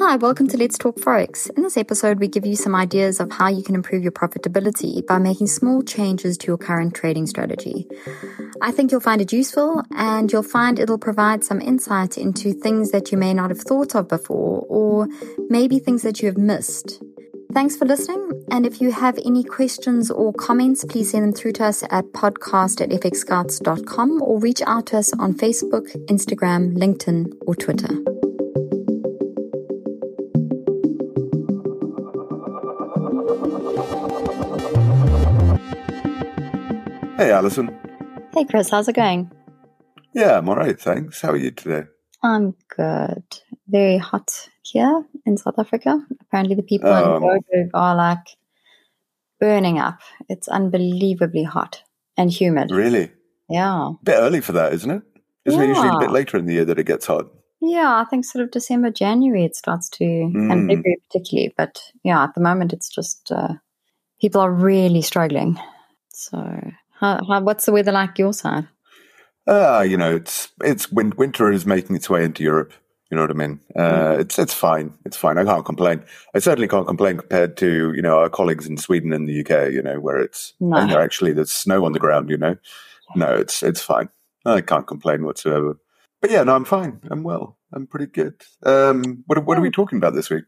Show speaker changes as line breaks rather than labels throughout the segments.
Hi, welcome to Let's Talk Forex. In this episode, we give you some ideas of how you can improve your profitability by making small changes to your current trading strategy. I think you'll find it useful and you'll find it'll provide some insight into things that you may not have thought of before or maybe things that you have missed. Thanks for listening. And if you have any questions or comments, please send them through to us at podcast at fxscouts.com or reach out to us on Facebook, Instagram, LinkedIn, or Twitter.
Hey, Alison.
Hey, Chris, how's it going?
Yeah, I'm all right, thanks. How are you today?
I'm good. Very hot here in South Africa. Apparently, the people
Um,
in Joburg are like burning up. It's unbelievably hot and humid.
Really?
Yeah.
A bit early for that, isn't it? Isn't it usually a bit later in the year that it gets hot?
Yeah, I think sort of December, January it starts to, and
Mm.
February particularly. But yeah, at the moment it's just uh, people are really struggling. So, how, how, what's the weather like your side?
Ah, you know, it's it's win- winter is making its way into Europe. You know what I mean? Uh, It's it's fine. It's fine. I can't complain. I certainly can't complain compared to you know our colleagues in Sweden and the UK. You know where it's
No.
actually there's snow on the ground. You know, no, it's it's fine. I can't complain whatsoever. But yeah, no, I'm fine. I'm well. I'm pretty good. Um, what what are we talking about this week?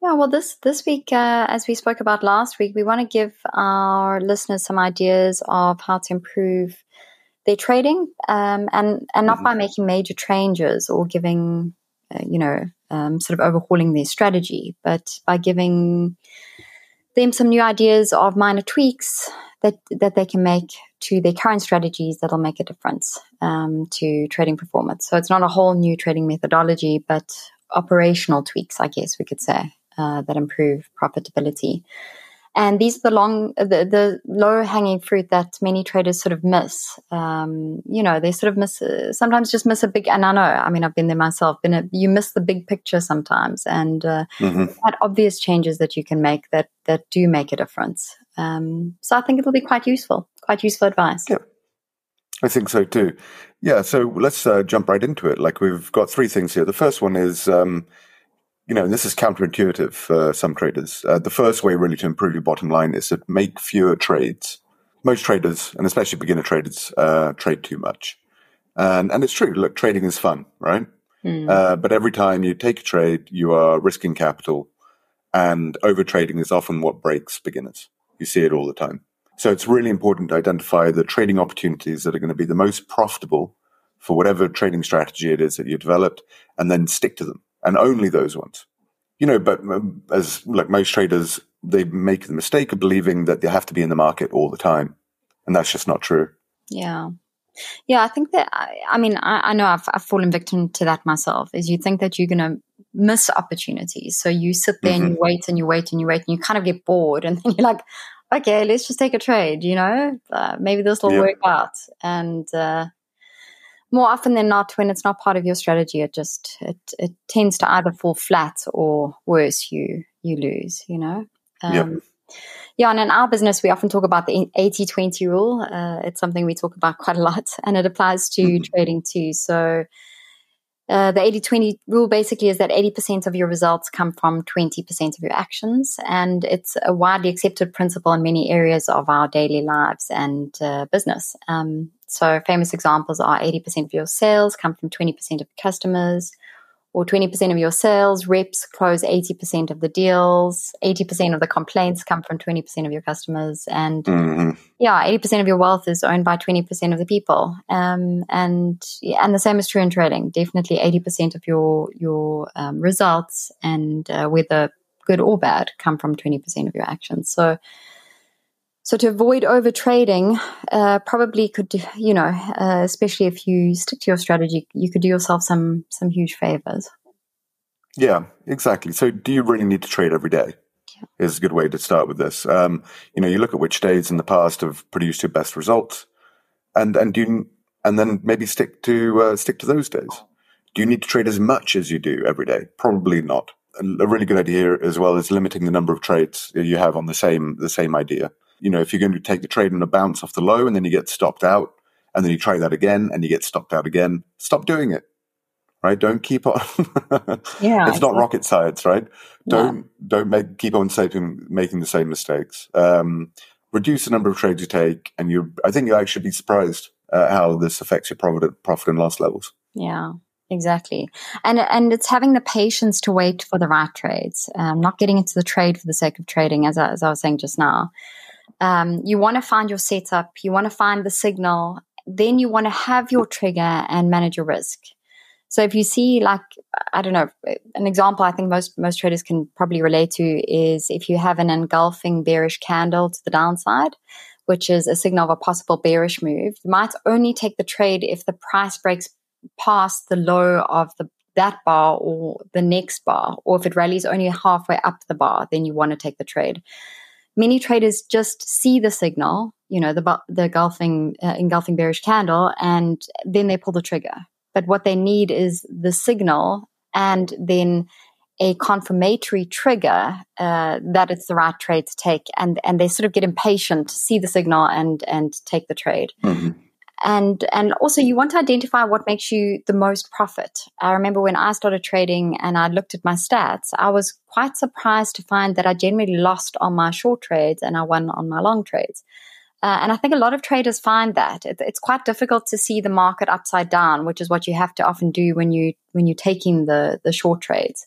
Yeah, well, this this week, uh, as we spoke about last week, we want to give our listeners some ideas of how to improve their trading, um, and and not
Mhm.
by making major changes or giving, uh, you know, um, sort of overhauling their strategy, but by giving them some new ideas of minor tweaks that that they can make to their current strategies that'll make a difference um, to trading performance. So it's not a whole new trading methodology, but operational tweaks, I guess we could say, uh, that improve profitability. And these are the long, the, the low hanging fruit that many traders sort of miss. Um, you know, they sort of miss, uh, sometimes just miss a big, and I know, I mean, I've been there myself, been a, you miss the big picture sometimes. And, uh,
hmm
quite obvious changes that you can make that that do make a difference. Um, so I think it'll be quite useful, quite useful advice.
Yeah. I think so too. Yeah, so let's uh, jump right into it. Like we've got three things here. The first one is, um, you know, this is counterintuitive for some traders. Uh, the first way really to improve your bottom line is to make fewer trades. Most traders, and especially beginner traders, uh, trade too much. And, and it's true. Look, trading is fun, right?
Mm.
Uh, but every time you take a trade, you are risking capital, and overtrading is often what breaks beginners. You see it all the time. So it's really important to identify the trading opportunities that are going to be the most profitable for whatever trading strategy it is that you've developed, and then stick to them, and only those ones. You know, but um, as like most traders, they make the mistake of believing that they have to be in the market all the time, and that's just not true.
Yeah. Yeah, I think that, I, I mean, I, I know I've, I've fallen victim to that myself, is you think that you're going to miss opportunities. So you sit there and you wait and you wait and you wait and you kind of get bored and then you're like, okay, let's just take a trade, you know, uh, maybe this will
Yeah.
work out. And, uh, more often than not, when it's not part of your strategy, it just, it, it tends to either fall flat or worse, you, you lose, you know?
Yeah.
Um, yeah, and in our business, we often talk about the 80 20 rule. Uh, it's something we talk about quite a lot, and it applies to
Mhm.
trading too. So, uh, the 80 20 rule basically is that 80% of your results come from 20% of your actions. And it's a widely accepted principle in many areas of our daily lives and uh, business. Um, so, famous examples are 80% of your sales come from 20% of customers, or 20% of your sales reps close 80% of the deals, 80% of the complaints come from 20% of your customers, and
hmm
yeah, 80% of your wealth is owned by 20% of the people. Um, and and the same is true in trading. Definitely 80% of your your um, results and uh, whether good or bad come from 20% of your actions. So so to avoid overtrading, uh, probably could you know, uh, especially if you stick to your strategy, you could do yourself some some huge favors.
Yeah, exactly. So, do you really need to trade every day? Is a good way to start with this. Um, you know, you look at which days in the past have produced your best results, and and do you, and then maybe stick to uh, stick to those days. Do you need to trade as much as you do every day? Probably not. A really good idea as well is limiting the number of trades you have on the same the same idea. You know, if you're going to take the trade on a bounce off the low and then you get stopped out, and then you try that again and you get stopped out again, stop doing it. right? Don't keep on.
yeah,
it's not rocket science, right? Don't yeah. don't make keep on making making the same mistakes. Um, reduce the number of trades you take, and you. I think you actually be surprised uh, how this affects your profit profit and loss levels.
Yeah, exactly. And and it's having the patience to wait for the right trades, um, not getting into the trade for the sake of trading, as I, as I was saying just now. Um, you want to find your setup, you want to find the signal, then you want to have your trigger and manage your risk. So if you see like I don't know an example I think most most traders can probably relate to is if you have an engulfing bearish candle to the downside, which is a signal of a possible bearish move, you might only take the trade if the price breaks past the low of the that bar or the next bar, or if it rallies only halfway up the bar, then you want to take the trade. Many traders just see the signal, you know, the the engulfing uh, engulfing bearish candle, and then they pull the trigger. But what they need is the signal and then a confirmatory trigger uh, that it's the right trade to take, and and they sort of get impatient, to see the signal, and and take the trade. Mm-hmm and and also you want to identify what makes you the most profit. I remember when i started trading and i looked at my stats i was quite surprised to find that i generally lost on my short trades and i won on my long trades. Uh, and i think a lot of traders find that. It, it's quite difficult to see the market upside down which is what you have to often do when you when you're taking the the short trades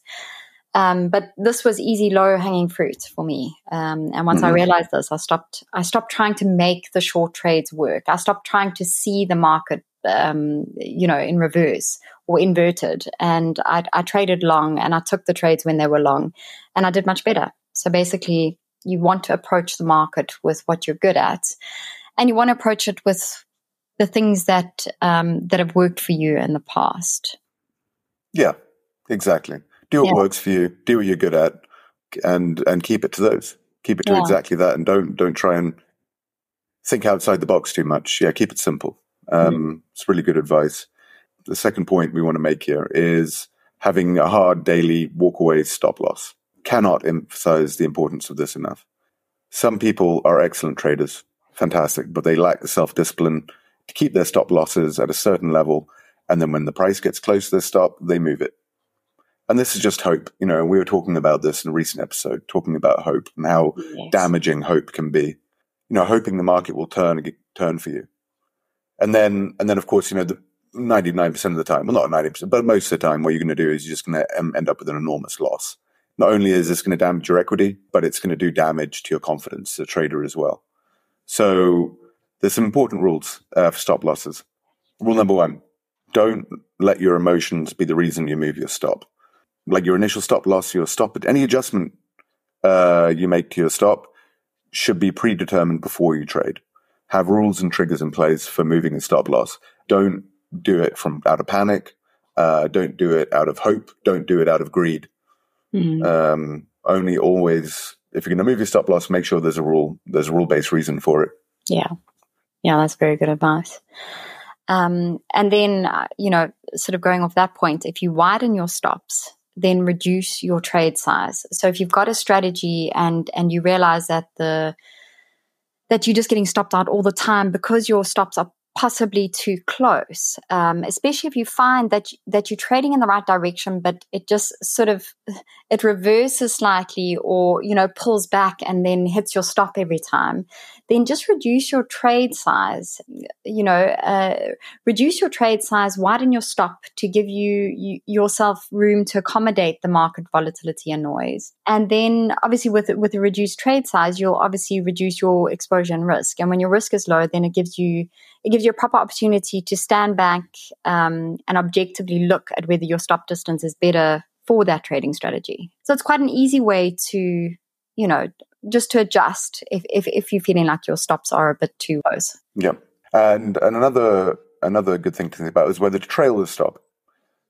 um, but this was easy, low hanging fruit for me. Um, and once mm-hmm. I realized this, I stopped. I stopped trying to make the short trades work. I stopped trying to see the market, um, you know, in reverse or inverted. And I, I traded long, and I took the trades when they were long, and I did much better. So basically, you want to approach the market with what you're good at, and you want to approach it with the things that um, that have worked for you in the past.
Yeah, exactly do what yeah. works for you, do what you're good at, and and keep it to those. Keep it to yeah. exactly that, and don't don't try and think outside the box too much. Yeah, keep it simple. Um, mm-hmm. It's really good advice. The second point we want to make here is having a hard daily walkaway stop loss. Cannot emphasize the importance of this enough. Some people are excellent traders, fantastic, but they lack the self discipline to keep their stop losses at a certain level. And then when the price gets close to their stop, they move it. And this is just hope. You know, we were talking about this in a recent episode, talking about hope and how yes. damaging hope can be. You know, hoping the market will turn turn for you, and then and then of course, you know, the ninety nine percent of the time, well, not ninety percent, but most of the time, what you're going to do is you're just going to end up with an enormous loss. Not only is this going to damage your equity, but it's going to do damage to your confidence as a trader as well. So there's some important rules uh, for stop losses. Rule number one: don't let your emotions be the reason you move your stop like your initial stop loss, your stop, any adjustment uh, you make to your stop should be predetermined before you trade. Have rules and triggers in place for moving a stop loss. Don't do it from out of panic. Uh, don't do it out of hope. Don't do it out of greed. Mm-hmm. Um, only always, if you're going to move your stop loss, make sure there's a rule. There's a rule based reason for it.
Yeah, yeah, that's very good advice. Um, and then, uh, you know, sort of going off that point, if you widen your stops, then reduce your trade size. So if you've got a strategy and and you realize that the that you're just getting stopped out all the time because your stops are possibly too close, um, especially if you find that that you're trading in the right direction, but it just sort of it reverses slightly, or you know pulls back and then hits your stop every time. Then just reduce your trade size. You know, uh, reduce your trade size, widen your stop to give you, you yourself room to accommodate the market volatility and noise. And then, obviously, with with a reduced trade size, you'll obviously reduce your exposure and risk. And when your risk is low, then it gives you it gives you a proper opportunity to stand back um, and objectively look at whether your stop distance is better for that trading strategy. So it's quite an easy way to, you know, just to adjust if, if, if you're feeling like your stops are a bit too close.
Yeah. And, and another, another good thing to think about is whether to trail the stop.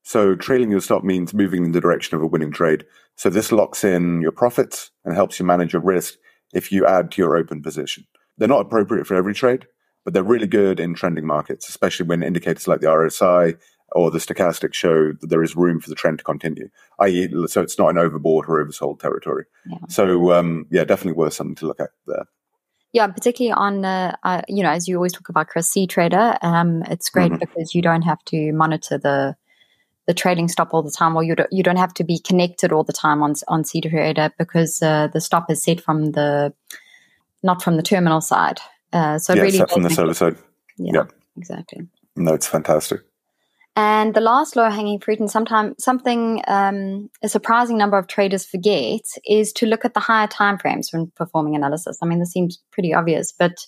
So trailing your stop means moving in the direction of a winning trade. So this locks in your profits and helps you manage your risk if you add to your open position. They're not appropriate for every trade, but they're really good in trending markets, especially when indicators like the RSI or the stochastic show that there is room for the trend to continue, i.e., so it's not an overbought or oversold territory. Yeah. So, um, yeah, definitely worth something to look at there.
Yeah, particularly on, uh, uh, you know, as you always talk about Chris cTrader, um, it's great mm-hmm. because you don't have to monitor the the trading stop all the time, or you don't, you don't have to be connected all the time on on cTrader because uh, the stop is set from the not from the terminal side. Uh, so
yeah,
really
from the server side.
Yeah,
Yeah.
exactly.
No, it's fantastic.
And the last low hanging fruit, and sometimes something um, a surprising number of traders forget, is to look at the higher timeframes when performing analysis. I mean, this seems pretty obvious, but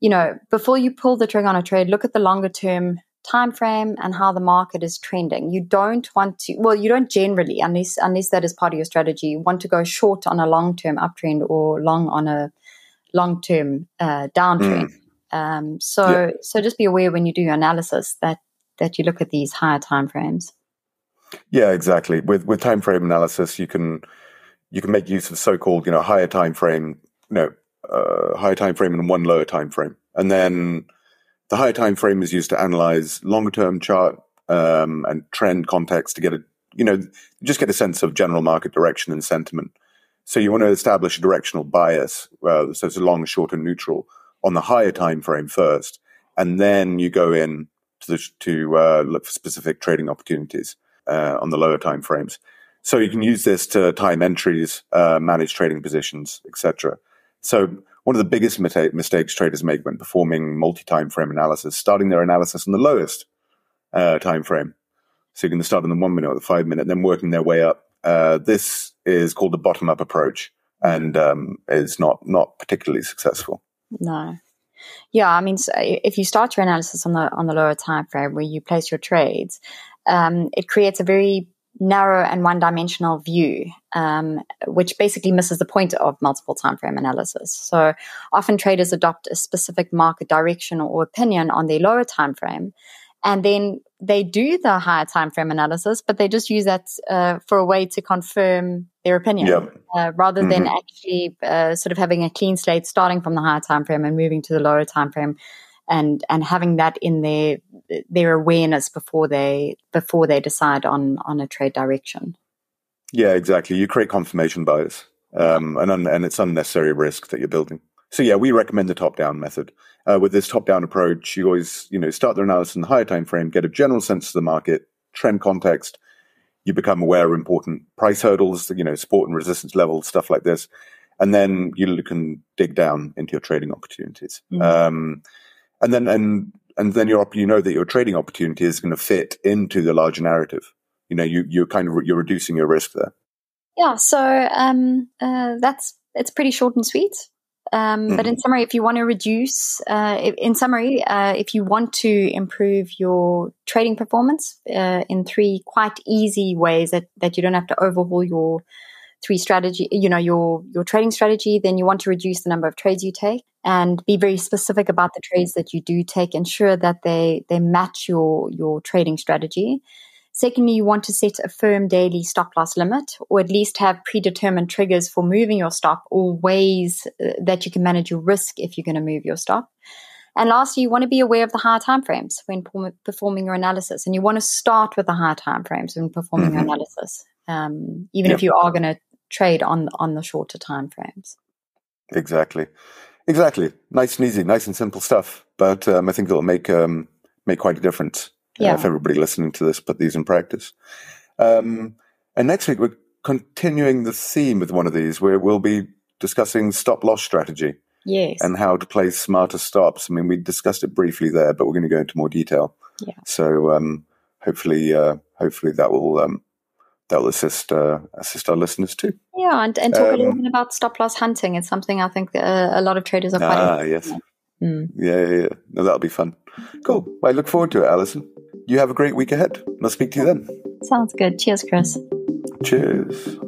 you know, before you pull the trigger on a trade, look at the longer term time frame and how the market is trending. You don't want to well, you don't generally, unless unless that is part of your strategy, want to go short on a long term uptrend or long on a long term uh, downtrend. Um, so
Yeah.
so just be aware when you do your analysis that that you look at these higher time frames.
Yeah, exactly. With with time frame analysis, you can you can make use of so-called you know higher time frame, you know, uh, higher time frame and one lower time frame, and then the higher time frame is used to analyze longer term chart um, and trend context to get a you know just get a sense of general market direction and sentiment. So you want to establish a directional bias, uh, so it's a long, short, and neutral on the higher time frame first, and then you go in to the, to uh, look for specific trading opportunities uh, on the lower time frames. So you can use this to time entries, uh, manage trading positions, etc. So one of the biggest mita- mistakes traders make when performing multi-time frame analysis, starting their analysis on the lowest uh, time frame. So you can start on the one minute or the five minute, then working their way up. Uh, this is called the bottom-up approach, and um, is not not particularly successful.
No. Yeah, I mean, so if you start your analysis on the on the lower time frame where you place your trades, um, it creates a very narrow and one-dimensional view, um, which basically misses the point of multiple time frame analysis. So often traders adopt a specific market direction or opinion on their lower time frame, and then they do the higher time frame analysis, but they just use that uh, for a way to confirm their opinion
Yeah.
uh, rather than
Mhm.
actually uh, sort of having a clean slate starting from the higher time frame and moving to the lower time frame and and having that in their their awareness before they before they decide on on a trade direction
Yeah, exactly. You create confirmation bias, um, and un- and it's unnecessary risk that you're building. So yeah, we recommend the top-down method. Uh, with this top-down approach, you always you know start the analysis in the higher time frame, get a general sense of the market, trend context. You become aware of important price hurdles, you know, support and resistance levels, stuff like this, and then you can dig down into your trading opportunities.
Mhm.
Um, and then and and then your op- you know that your trading opportunity is going to fit into the larger narrative. You know, you you're kind of you're reducing your risk there.
yeah so um uh, that's it's pretty short and sweet um, but in summary if you want to reduce uh, if, in summary uh, if you want to improve your trading performance uh, in three quite easy ways that, that you don't have to overhaul your three strategy you know your your trading strategy then you want to reduce the number of trades you take and be very specific about the trades that you do take. Ensure that they they match your your trading strategy Secondly, you want to set a firm daily stop loss limit or at least have predetermined triggers for moving your stop or ways uh, that you can manage your risk if you're going to move your stop. And lastly, you want to be aware of the higher timeframes when performing your analysis. And you want to start with the higher timeframes when performing your
Mhm.
analysis, um, even
Yep.
if you are going to trade on on the shorter timeframes.
Exactly, exactly. Nice and easy, nice and simple stuff. But um, I think it'll make um, make quite a difference
Yeah.
if everybody listening to this put these in practice. Um, and next week we're continuing the theme with one of these, where we'll be discussing stop loss strategy
Yes.
and how to place smarter stops. I mean, we discussed it briefly there, but we're going to go into more detail.
Yeah.
So um, hopefully, uh, hopefully that will um, that will assist uh, assist our listeners too.
yeah, and, and talk a little
um,
bit about stop loss hunting. It's something I think uh, a lot of traders are
Ah, yes.
Mm.
Yeah, yeah, yeah. No, that'll be fun. Cool. Well, I look forward to it, Alison. You have a great week ahead. I'll speak to you then.
Sounds good. Cheers, Chris.
Cheers.